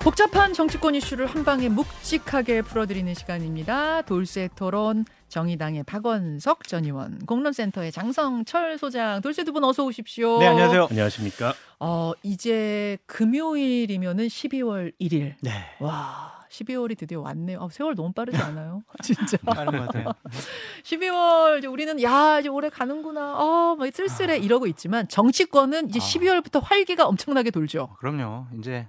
복잡한 정치권 이슈를 한 방에 묵직하게 풀어드리는 시간입니다. 돌쇠 토론 정의당의 박원석 전 의원, 공론센터의 장성철 소장, 돌쇠 두 분 어서 오십시오. 네, 안녕하세요. 안녕하십니까. 어, 이제 금요일이면은 12월 1일. 네. 와, 12월이 드디어 왔네요. 아, 세월 너무 빠르지 않아요? 진짜. 빠른 것 같아요. 12월 이제 우리는 야 이제 올해 가는구나. 어, 막 쓸쓸해 이러고 있지만 정치권은 이제 아. 12월부터 활기가 엄청나게 돌죠. 그럼요. 이제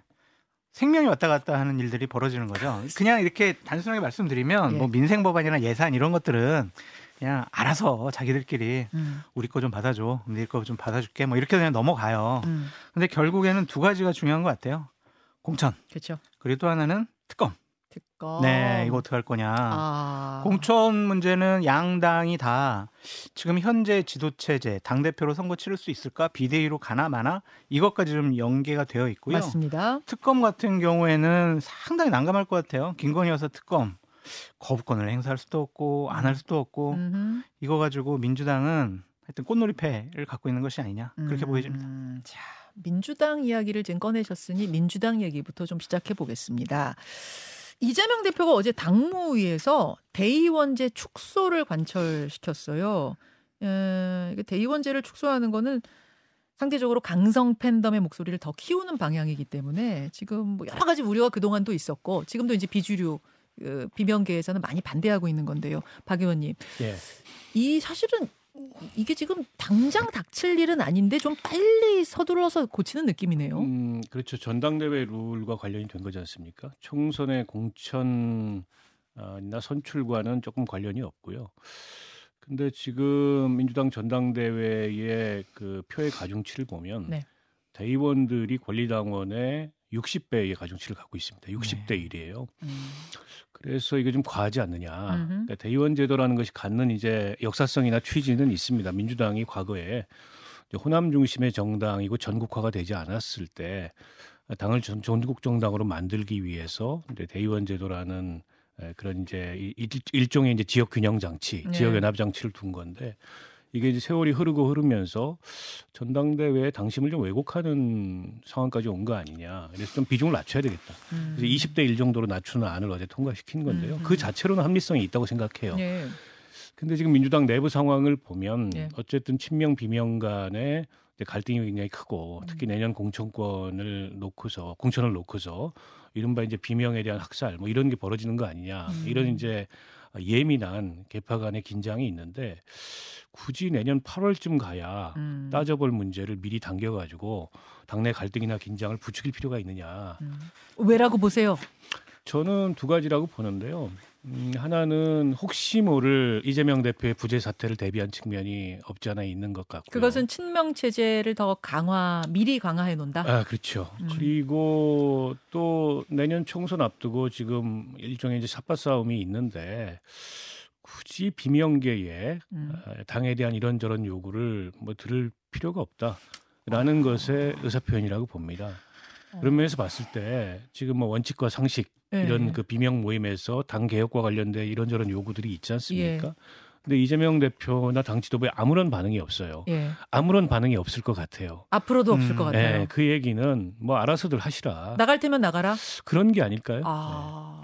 생명이 왔다 갔다 하는 일들이 벌어지는 거죠. 그냥 이렇게 단순하게 말씀드리면 예. 뭐 민생 법안이나 예산 이런 것들은 그냥 알아서 자기들끼리 음, 우리 거 좀 받아줘, 네 거 좀 받아줄게, 뭐 이렇게 그냥 넘어가요. 음, 근데 결국에는 두 가지가 중요한 것 같아요. 공천 그렇죠. 그리고 또 하나는 특검. 특검. 네, 이거 어떻게 할 거냐. 아. 공천 문제는 양당이 다 지금 현재 지도 체제 당 대표로 선거 치를 수 있을까 비대위로 가나 마나 이것까지 좀 연계가 되어 있고요. 맞습니다. 특검 같은 경우에는 상당히 난감할 것 같아요. 김건희 여사 특검 거부권을 행사할 수도 없고 안 할 수도 없고 음흠. 이거 가지고 민주당은 하여튼 꽃놀이패를 갖고 있는 것이 아니냐 그렇게 음, 보여집니다. 자, 민주당 이야기를 지금 꺼내셨으니 민주당 얘기부터 좀 시작해 보겠습니다. 이재명 대표가 어제 당무위에서 대의원제 축소를 관철시켰어요. 에, 이게 대의원제를 축소하는 거는 상대적으로 강성 팬덤의 목소리를 더 키우는 방향이기 때문에 지금 뭐 여러 가지 우려가 그동안도 있었고 지금도 이제 비주류 그 비명계에서는 많이 반대하고 있는 건데요. 박 의원님. 예. 이 사실은 이게 지금 당장 닥칠 일은 아닌데 좀 빨리 서둘러서 고치는 느낌이네요. 음, 그렇죠. 전당대회 룰과 관련이 된 거지 않습니까? 총선의 공천이나 선출과는 조금 관련이 없고요. 근데 지금 민주당 전당대회의 그 표의 가중치를 보면 네. 대의원들이 권리당원의 60배의 가중치를 갖고 있습니다. 60대 네. 1이에요. 음. 그래서 이게 좀 과하지 않느냐. 음흠. 그러니까 대의원 제도라는 것이 갖는 이제 역사성이나 취지는 있습니다. 민주당이 과거에 호남 중심의 정당이고 전국화가 되지 않았을 때 당을 전, 전국 정당으로 만들기 위해서 이제 대의원 제도라는 에, 그런 이제 이- 일, 일종의 이제 지역 균형 장치, 네. 지역 연합 장치를 둔 건데 이게 이제 세월이 흐르고 흐르면서 전당대회의 당심을 좀 왜곡하는 상황까지 온 거 아니냐. 그래서 좀 비중을 낮춰야 되겠다. 음. 그래서 20대 1 정도로 낮추는 안을 어제 통과시킨 건데요. 음, 음. 그 자체로는 합리성이 있다고 생각해요. 네. 근데 지금 민주당 내부 상황을 보면 네. 어쨌든 친명 비명 간의 이제 갈등이 굉장히 크고 특히 음. 내년 공천권을 놓고서 공천을 놓고서 이른바 이제 비명에 대한 학살 뭐 이런 게 벌어지는 거 아니냐 음. 이런 이제 예민한 개파 간의 긴장이 있는데 굳이 내년 8월쯤 가야 음. 따져볼 문제를 미리 당겨가지고 당내 갈등이나 긴장을 부추길 필요가 있느냐 음. 왜라고 보세요? 저는 두 가지라고 보는데요. 음, 하나는 혹시 모를 이재명 대표의 부재 사태를 대비한 측면이 없지 않아 있는 것 같고요. 그것은 친명 체제를 더 강화 미리 강화해 놓는다. 아 그렇죠. 음. 그리고 또 내년 총선 앞두고 지금 일종의 이제 삿바 싸움이 있는데 굳이 비명계에 음. 아, 당에 대한 이런저런 요구를 뭐 들을 필요가 아. 없다라는 것의 의사 표현이라고 봅니다. 어. 그런 면에서 봤을 때 지금 뭐 원칙과 상식 네. 이런 그 비명 모임에서 당 개혁과 관련된 이런저런 요구들이 있지 않습니까? 예. 근데 이재명 대표나 당 지도부에 아무런 반응이 없어요. 예. 아무런 반응이 없을 것 같아요. 앞으로도 없을 음, 것 같아요. 네, 그 얘기는 뭐 알아서들 하시라. 나갈 테면 나가라. 그런 게 아닐까요? 아.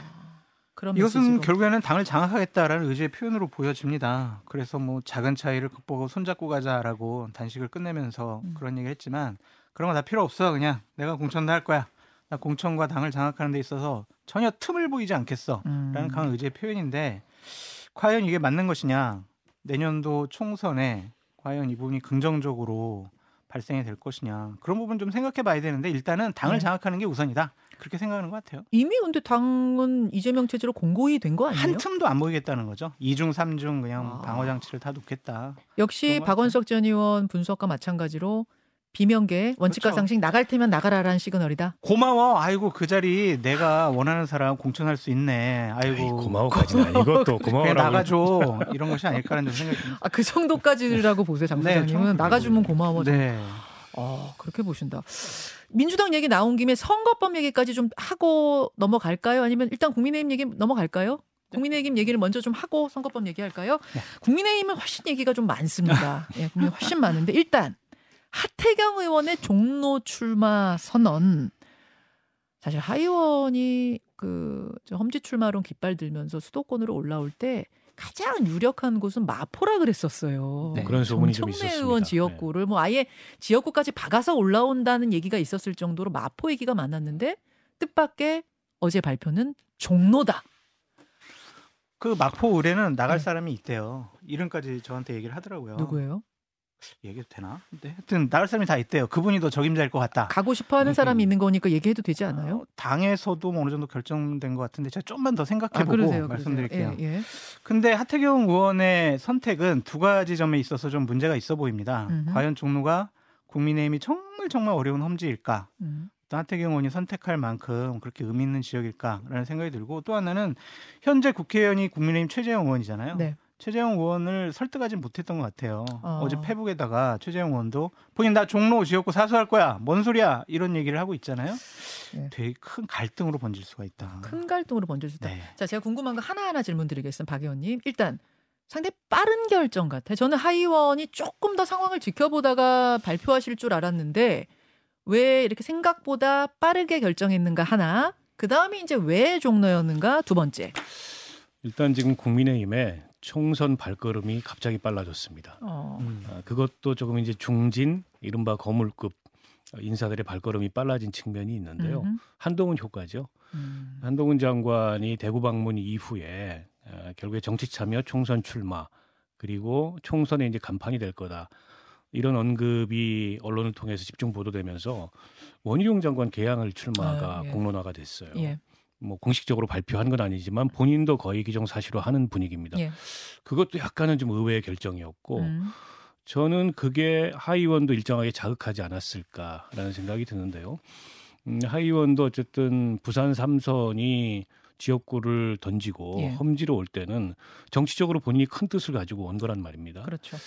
그런 이것은 메시지로. 결국에는 당을 장악하겠다라는 의지의 표현으로 보여집니다. 그래서 뭐 작은 차이를 극복하고 손잡고 가자라고 단식을 끝내면서 음. 그런 얘기를 했지만 그런 거 다 필요 없어. 그냥 내가 공천도 할 거야. 나 공천과 당을 장악하는 데 있어서 전혀 틈을 보이지 않겠어. 음. 라는 강한 의지의 표현인데 과연 이게 맞는 것이냐? 내년도 총선에 과연 이 부분이 긍정적으로 발생이 될 것이냐? 그런 부분 좀 생각해 봐야 되는데 일단은 당을 네. 장악하는 게 우선이다. 그렇게 생각하는 것 같아요. 이미 근데 당은 이재명 체제로 공고히 된 거 아니에요? 한 틈도 안 보이겠다는 거죠. 이중삼중 그냥 아. 방어 장치를 다 놓겠다. 역시 박원석 전 의원 분석과 마찬가지로 비명계 원칙과 그렇죠. 상식 나갈 테면 나가라라는 시그널이다. 고마워. 아이고 그 자리 내가 원하는 사람 공천할 수 있네. 아이고 아이, 고마워까지는 아니고 또 고마워라고 나가줘. 이런 것이 아닐까라는 좀 생각이 듭니다. 아, 그 정도까지라고 보세요, 장 네, 소장님은. 나가주면 고마워. 네. 어, 그렇게 보신다. 민주당 얘기 나온 김에 선거법 얘기까지 좀 하고 넘어갈까요? 아니면 일단 국민의힘 얘기 넘어갈까요? 국민의힘 얘기를 먼저 좀 하고 선거법 얘기할까요? 네. 국민의힘은 훨씬 얘기가 좀 많습니다. 예, 국민 훨씬 많은데 일단 하태경 의원의 종로 출마 선언 사실 하 의원이 그저 험지 출마론 깃발 들면서 수도권으로 올라올 때 가장 유력한 곳은 마포라 그랬었어요. 네. 그런 소문이 좀 있었습니다. 의원 네. 지역구를 뭐 아예 지역구까지 박아서 올라온다는 얘기가 있었을 정도로 마포 얘기가 많았는데 뜻밖의 어제 발표는 종로다. 그 마포 의뢰는 나갈 네. 사람이 있대요. 이름까지 저한테 얘기를 하더라고요. 누구예요? 얘기해도 되나? 근데 하여튼 나갈 사람이 다 있대요. 그분이 더 적임자일 것 같다. 가고 싶어하는 사람이 있는 거니까 얘기해도 되지 않아요? 어, 당에서도 뭐 어느 정도 결정된 것 같은데 제가 좀만 더 아, 생각해보고 그러세요, 말씀드릴게요. 그러세요. 예, 예. 근데 하태경 의원의 선택은 두 가지 점에 있어서 좀 문제가 있어 보입니다. 음흠. 과연 종로가 국민의힘이 정말 정말 어려운 험지일까? 음. 또 하태경 의원이 선택할 만큼 그렇게 의미 있는 지역일까라는 생각이 들고 또 하나는 현재 국회의원이 국민의힘 최재형 의원이잖아요. 네. 최재형 의원을 설득하지 못했던 것 같아요. 어. 어. 제 페북에다가 최재형 의원도 본인 나 종로 지역구 사수할 거야. 뭔 소리야? 이런 얘기를 하고 있잖아요. 네. 되게 큰 갈등으로 번질 수가 있다. 큰 갈등으로 번질 수 있다. 네. 자, 제가 궁금한 거 하나하나 질문 드리겠습니다. 박 의원님. 일단 상당히 빠른 결정 같아요. 저는 하 의원이 조금 더 상황을 지켜보다가 발표하실 줄 알았는데 왜 이렇게 생각보다 빠르게 결정했는가 하나. 그 다음에 이제 왜 종로였는가 두 번째. 일단 지금 국민의힘의 총선 발걸음이 갑자기 빨라졌습니다. 어. 음. 아, 그것도 조금 이제 중진 이른바 거물급 인사들의 발걸음이 빨라진 측면이 있는데요. 음흠. 한동훈 효과죠. 음. 한동훈 장관이 대구 방문 이후에 어, 결국에 정치 참여 총선 출마 그리고 총선에 이제 간판이 될 거다. 이런 언급이 언론을 통해서 집중 보도되면서 원희룡 장관 개항을 출마가 아, 예. 공론화가 됐어요. 예. 뭐 공식적으로 발표한 건 아니지만 본인도 거의 기정사실화 하는 분위기입니다. 예. 그것도 약간은 좀 의외의 결정이었고 음. 저는 그게 하의원도 일정하게 자극하지 않았을까라는 생각이 드는데요. 음, 하의원도 어쨌든 부산 삼선이 지역구를 던지고 예. 험지로 올 때는 정치적으로 본인이 큰 뜻을 가지고 온 거란 말입니다. 그렇죠.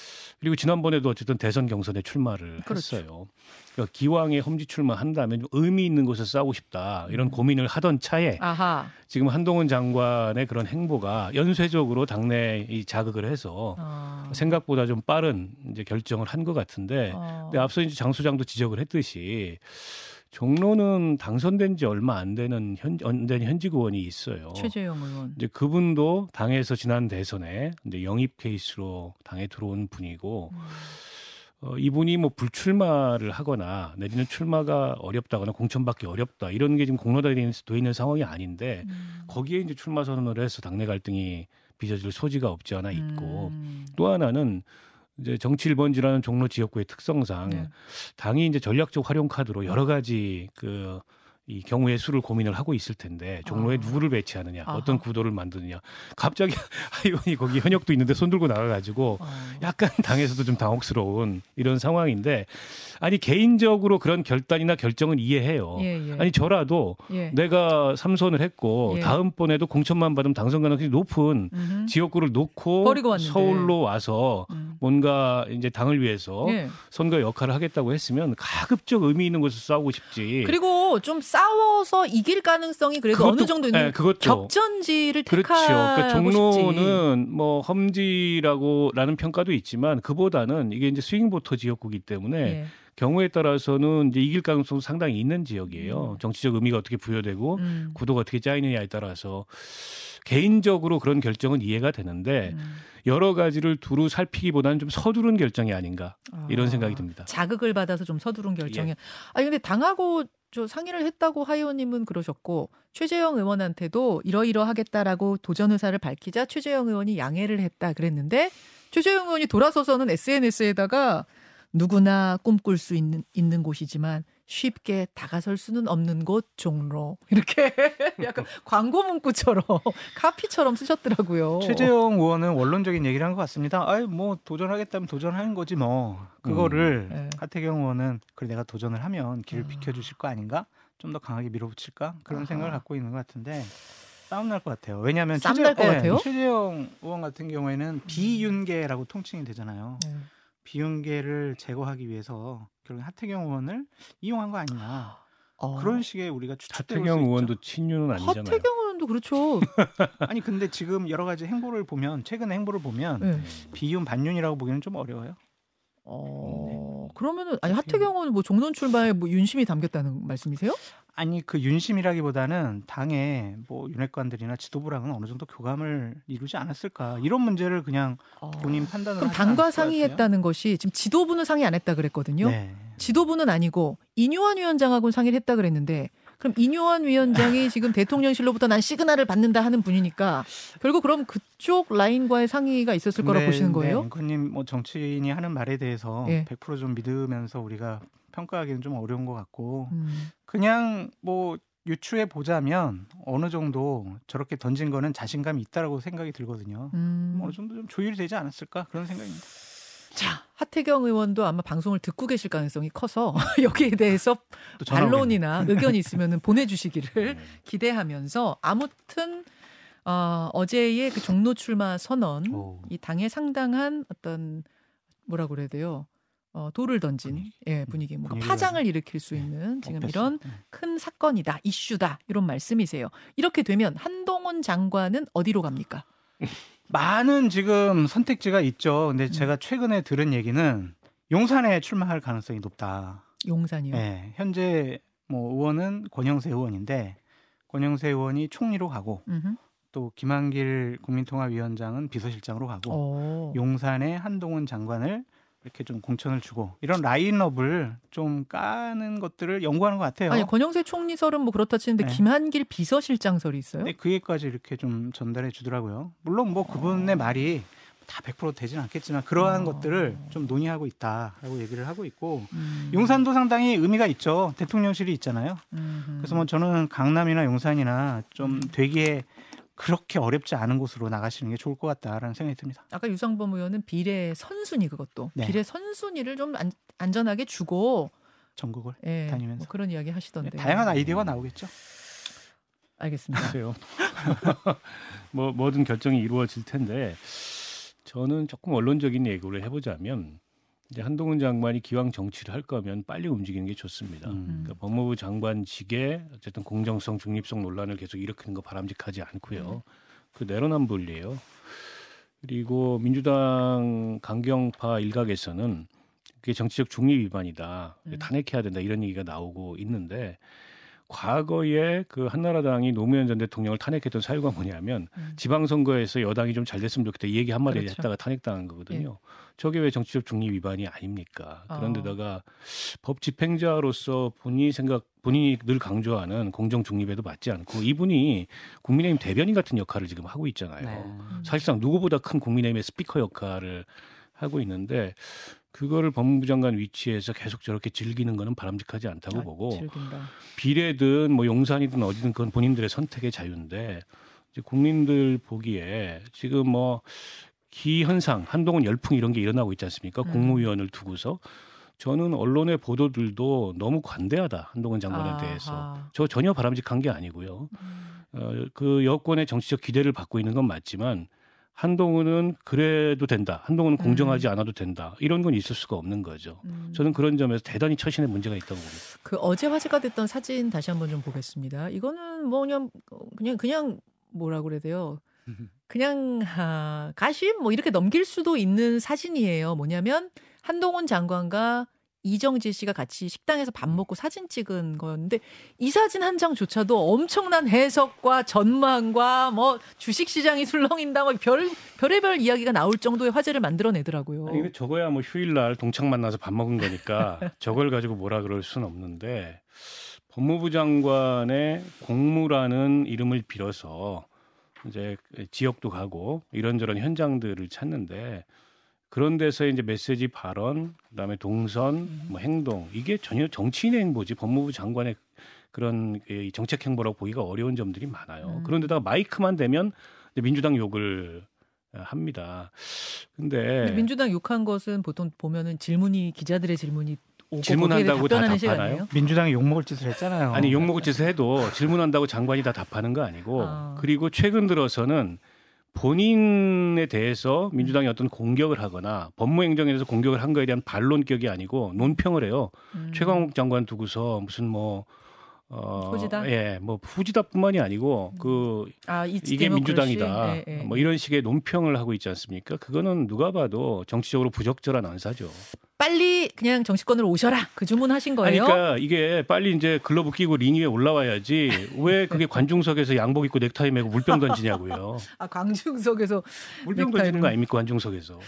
그리고 지난번에도 어쨌든 대선 경선에 출마를 그렇죠. 했어요. 그러니까 기왕에 험지 출마한다면 좀 의미 있는 곳에 싸우고 싶다 이런 음. 고민을 하던 차에 아하. 지금 한동훈 장관의 그런 행보가 연쇄적으로 당내 이 자극을 해서 어. 생각보다 좀 빠른 이제 결정을 한 것 같은데 어. 근데 앞서 이제 장 소장도 지적을 했듯이 종로는 당선된 지 얼마 안 되는 현, 안 된 현직 의원이 있어요. 최재형 의원. 이제 그분도 당에서 지난 대선에 이제 영입 케이스로 당에 들어온 분이고 음. 어, 이분이 뭐 불출마를 하거나 내지는 출마가 어렵다거나 공천받기 어렵다 이런 게 지금 있는, 돼 있는 상황이 아닌데 음. 거기에 이제 출마 선언을 해서 당내 갈등이 빚어질 소지가 없지 않아 있고 음. 또 하나는 이제 정치 1번지라는 종로 지역구의 특성상 네. 당이 이제 전략적 활용 카드로 여러 가지 그 이 경우의 수를 고민을 하고 있을 텐데 종로에 아. 누구를 배치하느냐, 아하. 어떤 구도를 만드느냐. 갑자기 하이원이 거기 현역도 있는데 손 들고 나가가지고 어. 약간 당에서도 좀 당혹스러운 이런 상황인데 아니 개인적으로 그런 결단이나 결정은 이해해요. 예, 예. 아니 저라도 예. 내가 삼선을 했고 예. 다음번에도 공천만 받으면 당선 가능성이 높은 음흠. 지역구를 놓고. 서울로 와서 음. 뭔가 이제 당을 위해서 예. 선거 역할을 하겠다고 했으면 가급적 의미 있는 곳에서 싸우고 싶지. 그리고 좀 싸워서 이길 가능성이 그래도 그것도- 어느 정도 있는 예, 그것도 격전지를 그렇죠. 택하고 그러니까 싶지. 종로는 뭐 험지라고라는 평가도 있지만 그보다는 이게 이제 스윙보터 지역구기 때문에 예. 경우에 따라서는 이제 이길 가능성 도 상당히 있는 지역이에요. 음. 정치적 의미가 어떻게 부여되고 음. 구도가 어떻게 짜이느냐에 따라서 개인적으로 그런 결정은 이해가 되는데 음. 여러 가지를 두루 살피기보다는 좀 서두른 결정이 아닌가 이런 아, 생각이 듭니다. 자극을 받아서 좀 서두른 결정이야. 예. 아니 근데 당하고 저 상의를 했다고 하 의원님은 그러셨고 최재형 의원한테도 이러이러하겠다라고 도전 의사를 밝히자 최재형 의원이 양해를 했다 그랬는데 최재형 의원이 돌아서서는 SNS에다가 누구나 꿈꿀 수 있는 있는 곳이지만 쉽게 다가설 수는 없는 곳 종로 이렇게 약간 광고 문구처럼 카피처럼 쓰셨더라고요. 최재형 의원은 원론적인 얘기를 한 것 같습니다. 아이 뭐 도전하겠다면 도전하는 거지 뭐. 그거를 음. 네. 하태경 의원은 그래 내가 도전을 하면 길을 아. 비켜주실 거 아닌가? 좀 더 강하게 밀어붙일까? 그런 아하. 생각을 갖고 있는 것 같은데 싸움 날 것 같아요. 왜냐하면 싸움 날것 같아요? 최재형 의원 같은 경우에는 비윤계라고 통칭이 되잖아요. 네. 비윤계를 제거하기 위해서 결국 하태경 의원을 이용한 거 아니냐. 어. 그런 식의 우리가 추측되고 하태경 의원도 친윤은 아니잖아요. 하태경 의원도 그렇죠. 아니 근데 지금 여러 가지 행보를 보면 최근 행보를 보면 네. 비윤 반윤이라고 보기는 좀 어려워요. 어, 그러면은 아니 하태경은 뭐 종론 출마에 뭐 윤심이 담겼다는 말씀이세요? 아니 그 윤심이라기보다는 당의 뭐 윤핵관들이나 지도부랑은 어느 정도 교감을 이루지 않았을까 이런 문제를 그냥 어. 본인 판단을 그럼 당과. 상의했다는 것이 지금 지도부는 상의 안 했다 그랬거든요. 네. 지도부는 아니고 이뇨한 위원장하고는 상의를 했다 그랬는데 그럼 이뇨한 위원장이 지금 대통령실로부터 난 시그널을 받는다 하는 분이니까 결국 그럼 그쪽 라인과의 상의가 있었을 거라 고 보시는 거예요? 네, 앵커님 뭐 정치인이 하는 말에 대해서 예. 100%좀 믿으면서 우리가 평가하기는 좀 어려운 것 같고 음. 그냥 뭐 유추해 보자면 어느 정도 저렇게 던진 거는 자신감이 있다라고 생각이 들거든요. 음. 어느 정도 좀 조율이 되지 않았을까 그런 생각입니다. 자, 하태경 의원도 아마 방송을 듣고 계실 가능성이 커서 여기에 대해서. 반론이나 의견이 있으면 보내주시기를 네. 기대하면서 아무튼 어, 어제의 그 종로 출마 선언 오. 이 당에 상당한 어떤 뭐라 그래야 돼요? 어, 돌을 던진 분위기. 예, 분위기, 뭔가 분위기가- 파장을 일으킬 수 있는 지금? 이런 네. 큰 사건이다, 이슈다 이런 말씀이세요. 이렇게 되면 한동훈 장관은 어디로 갑니까? 많은 지금 선택지가 있죠. 음. 근데 제가 최근에 들은 얘기는 용산에 출마할 가능성이 높다. 용산이요. 네, 현재 뭐 의원은 권영세 의원인데 권영세 의원이 총리로 가고 음흠. 또 김한길 국민통합위원장은 비서실장으로 가고 어. 용산에 한동훈 장관을 이렇게 좀 공천을 주고 이런 라인업을 좀 까는 것들을 연구하는 것 같아요. 아니 권영세 총리설은 뭐 그렇다 치는데 네. 김한길 비서실장설이 있어요? 근데 그 얘기까지 이렇게 좀 전달해 주더라고요. 물론 뭐 그분의 말이 다 100% 되진 않겠지만 그러한 어. 것들을 좀 논의하고 있다라고 얘기를 하고 있고 음. 용산도 상당히 의미가 있죠. 대통령실이 있잖아요. 음흠. 그래서 뭐 저는 강남이나 용산이나 좀 되게 그렇게 어렵지 않은 곳으로 나가시는 게 좋을 것 같다라는 생각이 듭니다. 아까 유상범 의원은 비례 선순위 그것도 네. 비례 선순위를 좀 안, 안전하게 주고 전국을 예, 다니면서. 뭐 그런 이야기 하시던데. 다양한 아이디어가 나오겠죠. 알겠습니다. 뭐 뭐든 결정이 이루어질 텐데 저는 조금 언론적인 얘기를 해보자면 이제 한동훈 장관이 기왕 정치를 할 거면 빨리 움직이는 게 좋습니다. 음. 그러니까 법무부 장관직에 어쨌든 공정성, 중립성 논란을 계속 일으키는 거 바람직하지 않고요. 그 내로남불이에요. 그리고 민주당 강경파 일각에서는 그게 정치적 중립 위반이다. 음. 탄핵해야 된다 이런 얘기가 나오고 있는데 과거에 그 한나라당이 노무현 전 대통령을 탄핵했던 사유가 뭐냐면 음. 지방선거에서 여당이 좀 잘 됐으면 좋겠다 이 얘기 한마디 그렇죠. 했다가 탄핵당한 거거든요. 저게 왜 정치적 중립 위반이 아닙니까? 어. 그런데다가 법 집행자로서 본인이 생각 본인이 늘 강조하는 공정 중립에도 맞지 않고 이분이 국민의힘 대변인 같은 역할을 지금 하고 있잖아요. 네. 음. 사실상 누구보다 큰 국민의힘의 스피커 역할을 하고 있는데 그거를 법무부 장관 위치에서 계속 저렇게 즐기는 거는 바람직하지 않다고 아, 보고 즐긴다. 비례든 뭐 용산이든 어디든 그건 본인들의 선택의 자유인데 이제 국민들 보기에 지금 뭐 기현상 한동훈 열풍 이런 게 일어나고 있지 않습니까? 음. 국무위원을 두고서 저는 언론의 보도들도 너무 관대하다 한동훈 장관에 아하. 대해서 저 전혀 바람직한 게 아니고요. 음. 어, 그 여권의 정치적 기대를 받고 있는 건 맞지만 한동훈은 그래도 된다. 한동훈은 공정하지 않아도 된다. 이런 건 있을 수가 없는 거죠. 음. 저는 그런 점에서 대단히 처신의 문제가 있다고 봅니다. 그 어제 화제가 됐던 사진 다시 한번 좀 보겠습니다. 이거는 뭐 그냥 그냥 그냥 뭐라 그래야 돼요? 그냥 아, 가심 뭐 이렇게 넘길 수도 있는 사진이에요. 뭐냐면 한동훈 장관과 이정재 씨가 같이 식당에서 밥 먹고 사진 찍은 건데 이 사진 한 장조차도 엄청난 해석과 전망과 뭐 주식 시장이 술렁인다 뭐 별 별의별 이야기가 나올 정도의 화제를 만들어내더라고요. 아니, 저거야 뭐 휴일날 동창 만나서 밥 먹은 거니까 저걸 가지고 뭐라 그럴 수는 없는데 법무부 장관의 공무라는 이름을 빌어서 이제 지역도 가고 이런저런 현장들을 찾는데 그런 데서 이제 메시지 발언, 그다음에 동선, 뭐 행동 이게 전혀 정치인의 행보지 법무부 장관의 그런 이 정책 행보라고 보기가 어려운 점들이 많아요. 음. 그런데다가 마이크만 되면 이제 민주당 욕을 합니다. 근데, 근데 민주당 욕한 것은 보통 보면은 질문이 기자들의 질문이 오고 질문한다고 다 답하나요? 시간이에요. 민주당이 욕먹을 짓을 했잖아요. 아니 욕먹을 짓을 해도 질문한다고 장관이 다 답하는 거 아니고 아. 그리고 최근 들어서는 본인에 대해서 민주당이 어떤 공격을 하거나 법무행정에 대해서 공격을 한 거에 대한 반론격이 아니고 논평을 해요. 음. 최강욱 장관 두고서 무슨 뭐 어, 후지다? 예, 뭐 후지다뿐만이 아니고 그 아, 이게? 민주당이다. 예, 예. 뭐 이런 식의 논평을 하고 있지 않습니까? 그거는 누가 봐도 정치적으로 부적절한 언사죠. 빨리 그냥 정치권으로 오셔라. 그 주문하신 거예요? 그러니까 이게 빨리 이제 글러브 끼고 링 위에 올라와야지 왜 그게 관중석에서 양복 입고 넥타이 메고 물병 던지냐고요. 아, 광중석에서 물병 넥타이를- 던지는 거 아닙니까 관중석에서.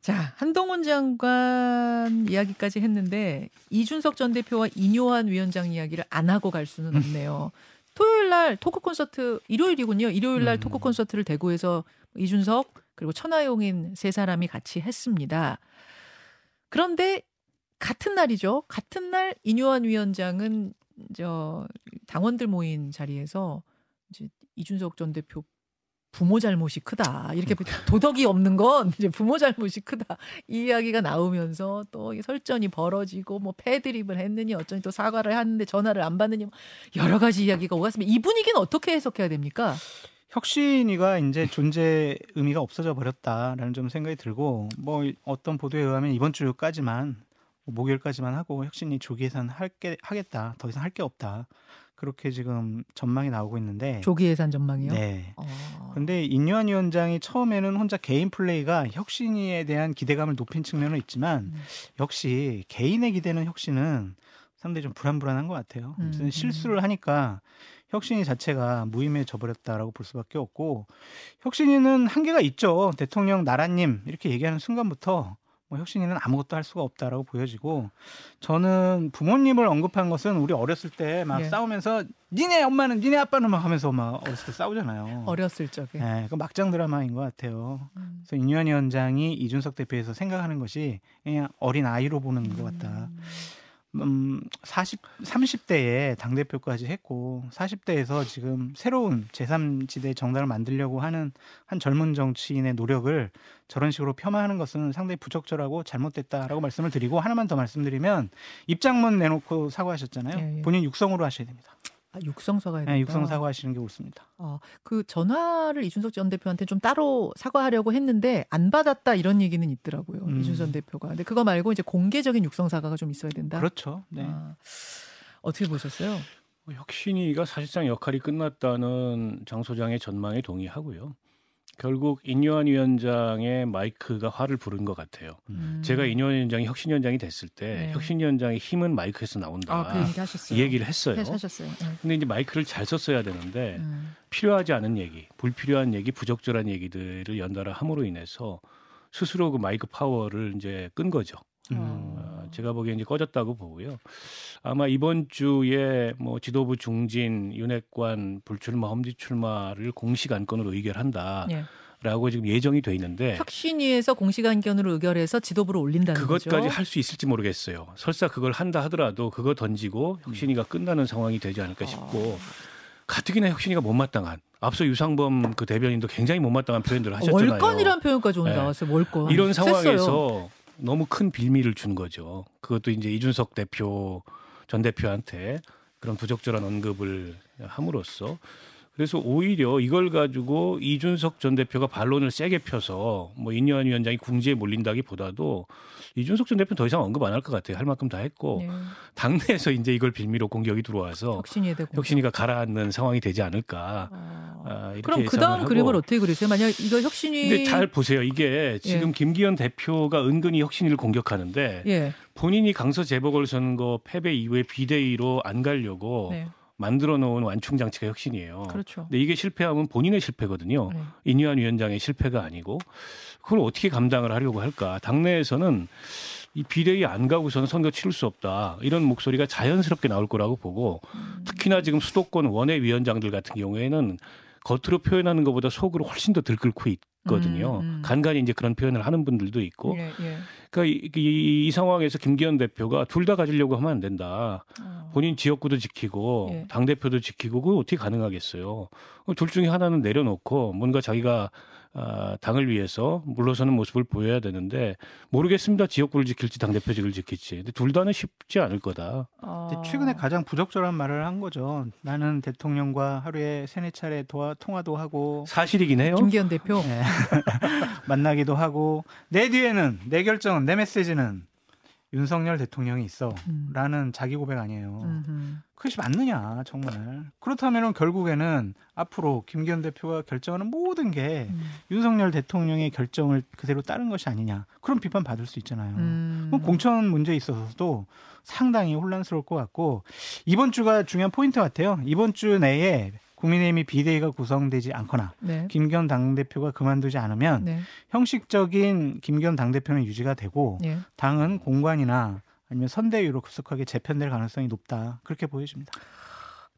자, 한동훈 장관 이야기까지 했는데 이준석 전 대표와 이뇨한 위원장 이야기를 안 하고 갈 수는 없네요. 토요일 날 토크 콘서트 일요일이군요. 일요일 날 음. 토크 콘서트를 대구에서 이준석 그리고 천하용인 세 사람이 같이 했습니다. 그런데 같은 날이죠. 같은 날 이뇨한 위원장은 저 당원들 모인 자리에서 이제 이준석 전 대표 부모 잘못이 크다. 이렇게 도덕이 없는 건 이제 부모 잘못이 크다. 이 이야기가 나오면서 또이 설전이 벌어지고 뭐 패드립을 했느니 어쩌니 또 사과를 하는데 전화를 안 받느니 뭐 여러 가지 이야기가 오갔습니다. 이 분위기는 어떻게 해석해야 됩니까? 혁신이가 이제 존재 의미가 없어져 버렸다라는 좀 생각이 들고 뭐 어떤 보도에 의하면 이번 주까지만 뭐 목요일까지만 하고 혁신이 조기 예산 할게 하겠다 더 이상 할 게 없다 그렇게 지금 전망이 나오고 있는데 조기 예산 전망이요. 네. 어. 근데 인유한 위원장이 처음에는 혼자 개인 플레이가 혁신이에 대한 기대감을 높인 측면은 있지만 음. 역시 개인의 기대는 혁신은 상당히 좀 불안불안한 것 같아요. 음, 어쨌든 실수를 하니까 혁신이 자체가 무의미해져 버렸다라고 볼 수밖에 없고 혁신이는 한계가 있죠. 대통령 나라님 이렇게 얘기하는 순간부터 뭐 혁신이는 아무것도 할 수가 없다라고 보여지고 저는 부모님을 언급한 것은 우리 어렸을 때막 예. 싸우면서 니네 엄마는 니네 아빠는 막 하면서 막 어렸을 때 싸우잖아요. 어렸을 적에. 네, 그 막장 드라마인 것 같아요. 음. 그래서 인유한 위원장이 이준석 대표에서 생각하는 것이 그냥 어린 아이로 보는 것 같다. 음, 40, 30대에 당대표까지 했고, 40대에서 지금 새로운 제3지대 정당을 만들려고 하는 한 젊은 정치인의 노력을 저런 식으로 폄하하는 것은 상당히 부적절하고 잘못됐다라고 말씀을 드리고, 하나만 더 말씀드리면, 입장문 내놓고 사과하셨잖아요. 예, 예. 본인 육성으로 하셔야 됩니다. 아, 육성 사과해야. 네, 육성 사과하시는 게 옳습니다. 어, 그 전화를 이준석 전 대표한테 좀 따로 사과하려고 했는데 안 받았다 이런 얘기는 있더라고요. 음. 이준석 전 대표가. 근데 그거 말고 이제 공개적인 육성 사과가 좀 있어야 된다. 그렇죠. 네. 아, 어떻게 보셨어요? 뭐 혁신이가 사실상 역할이 끝났다는 장 소장의 전망에 동의하고요. 결국 인요한 위원장의 마이크가 화를 부른 것 같아요. 음. 제가 인요한 위원장이 혁신 위원장이 됐을 때 네. 혁신 위원장의 힘은 마이크에서 나온다. 아, 그 얘기 하셨어요. 이 얘기를 했어요. 해- 하셨어요. 네. 근데 이제 마이크를 잘 썼어야 되는데 음. 필요하지 않은 얘기, 불필요한 얘기, 부적절한 얘기들을 연달아 함으로 인해서 스스로 그 마이크 파워를 이제 끈 거죠. 음. 어, 제가 보기엔 이제 꺼졌다고 보고요. 아마 이번 주에 뭐 지도부 중진, 윤핵관 불출마, 험지 출마를 공식 안건으로 의결한다라고 예. 지금 예정이 돼 있는데 혁신위에서 공식 안건으로 의결해서 지도부로 올린다는 그것까지. 할 수 있을지 모르겠어요. 설사 그걸 한다 하더라도 그거 던지고 혁신이가 끝나는 상황이 되지 않을까 싶고 가뜩이나 혁신이가 못마땅한 앞서 유상범 그 대변인도 굉장히 못마땅한 표현들을 하셨잖아요. 월권이라는 표현까지 오늘 네. 나왔어요. 월권. 이런. 상황에서 너무 큰 빌미를 준 거죠. 그것도 이제 이준석 대표 전 대표한테 그런 부적절한 언급을 함으로써 그래서 오히려 이걸 가지고 이준석 전 대표가 반론을 세게 펴서 뭐 인여한 위원장이 궁지에 몰린다기보다도 이준석 전 대표는 더 이상 언급 안 할 것 같아요. 할 만큼 다 했고 예. 당내에서 이제 이걸 빌미로 공격이 들어와서 대고. 혁신이가 가라앉는 상황이 되지 않을까. 아. 아, 그럼 그 다음. 그림을 어떻게 그리세요? 만약 이거 혁신위 근데 잘 보세요. 이게 지금 예. 김기현 대표가 은근히 혁신이를 공격하는데 예. 본인이 강서 재보궐 선거 패배 이후에 비대위로 안 가려고 네. 만들어 놓은 완충 장치가 혁신이에요. 그렇죠. 근데 이게 실패하면 본인의 실패거든요. 네. 인유한 위원장의 실패가 아니고 그걸 어떻게 감당을 하려고 할까? 당내에서는 이 비대위 안 가고서는 선거 치를 수 없다 이런 목소리가 자연스럽게 나올 거라고 보고 음. 특히나 지금 수도권 원외 위원장들 같은 경우에는 겉으로 표현하는 것보다 속으로 훨씬 더 들끓고 있거든요. 음, 음. 간간히 이제 그런 표현을 하는 분들도 있고 예, 예. 그러니까 이, 이- 이 상황에서 김기현 대표가 둘 다 가지려고 하면 안 된다. 어. 본인 지역구도 지키고 예. 당 대표도 지키고 그거 어떻게 가능하겠어요? 둘 중에 하나는 내려놓고 뭔가 자기가 아, 당을 위해서 물러서는 모습을 보여야 되는데 모르겠습니다. 지역구를 지킬지 당 대표직을 지킬지. 근데 둘 다는 쉽지 않을 거다. 어. 근데 최근에 가장 부적절한 말을 한 거죠. 나는 대통령과 하루에 세네 차례 도와, 통화도 하고 사실이긴 해요. 김기현 대표 네. 만나기도 하고 내 뒤에는 내 결정은 내 메시지는 윤석열 대통령이 있어. 음. 라는 자기 고백 아니에요. 음흠. 그것이 맞느냐, 정말. 그렇다면 결국에는 앞으로 김기현 대표가 결정하는 모든 게 음. 윤석열 대통령의 결정을 그대로 따른 것이 아니냐. 그런 비판 받을 수 있잖아요. 음. 그럼 공천 문제에 있어서도 상당히 혼란스러울 것 같고 이번 주가 중요한 포인트 같아요. 이번 주 내에 국민의힘이 비대위가 구성되지 않거나 네. 김기현 당대표가 그만두지 않으면 네. 형식적인 김기현 당대표는 유지가 되고 예. 당은 공관이나 아니면 선대위로 급속하게 재편될 가능성이 높다. 그렇게 보여집니다.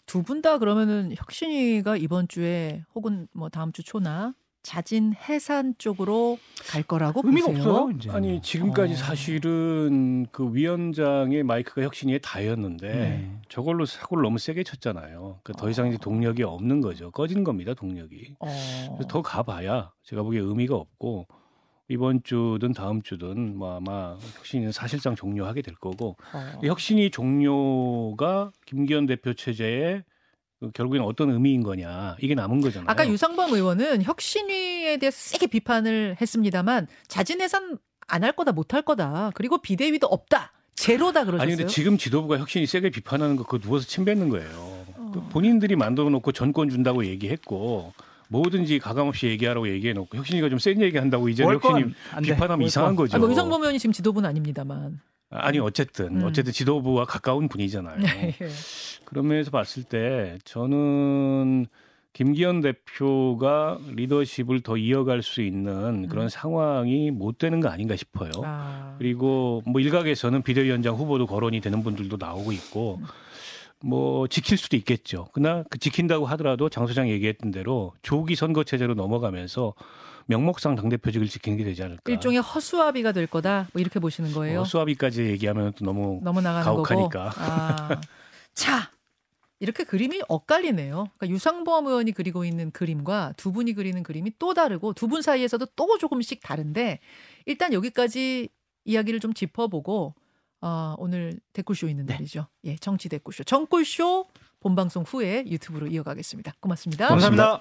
두 분 다 그러면은 혁신이가 이번 주에 혹은 뭐 다음 주 초나 자진 해산 쪽으로 갈 거라고 의미가 보세요. 없어요. 이제. 아니 지금까지 어. 사실은 그 위원장의 마이크가 혁신이의 다였는데 네. 저걸로 사고를 너무 세게 쳤잖아요. 그더 이상 이제 동력이 없는 거죠. 꺼진 겁니다, 동력이. 어. 그래서 더 가봐야 제가 보기에 의미가 없고 이번 주든 다음 주든 뭐 아마 혁신이는 사실상 종료하게 될 거고 어. 혁신이 종료가 김기현 대표 체제에 그 결국에는 어떤 의미인 거냐 이게 남은 거잖아요. 아까 유상범 의원은 혁신위에 대해서 세게 비판을 했습니다,만 자진 해산 안 할 거다 못 할 거다. 그리고 비대위도 없다. 제로다 그러셨어요. 아니 근데 지금 지도부가 혁신이 세게 비판하는 거 그거 누워서 침 뱉는 거예요. 어. 그 본인들이 만들어 놓고 전권 준다고 얘기했고 뭐든지 가감 없이 얘기하라고 얘기해 놓고 혁신이가 좀 센 얘기 한다고 이제 혁신이 돼. 비판하면 이상한 월권. 거죠. 아니, 뭐 유상범 의원이 지금 지도부는 아닙니다만. 아니 어쨌든 음. 어쨌든 지도부와 가까운 분이잖아요. 예. 그런 면에서 봤을 때 저는 김기현 대표가 리더십을 더 이어갈 수 있는 그런 음. 상황이 못 되는 거 아닌가 싶어요. 아. 그리고 뭐 일각에서는 비대위원장 후보도 거론이 되는 분들도 나오고 있고 뭐 지킬 수도 있겠죠. 그러나 그 지킨다고 하더라도 장 소장 얘기했던 대로 조기 선거 체제로 넘어가면서 명목상 당대표직을 지키는 게 되지 않을까. 일종의 허수아비가 될 거다. 뭐 이렇게 보시는 거예요. 어, 수합위까지 얘기하면 또 너무 너무 나가는 가혹하니까. 거고. 아. 자, 이렇게 그림이 엇갈리네요. 그러니까 유상범 의원이 그리고 있는 그림과 두 분이 그리는 그림이 또 다르고 두 분 사이에서도 또 조금씩 다른데 일단 여기까지 이야기를 좀 짚어보고 어, 오늘 댓글쇼 있는 네. 날이죠. 예, 정치 댓글쇼. 정골쇼 본방송 후에 유튜브로 이어가겠습니다. 고맙습니다. 감사합니다.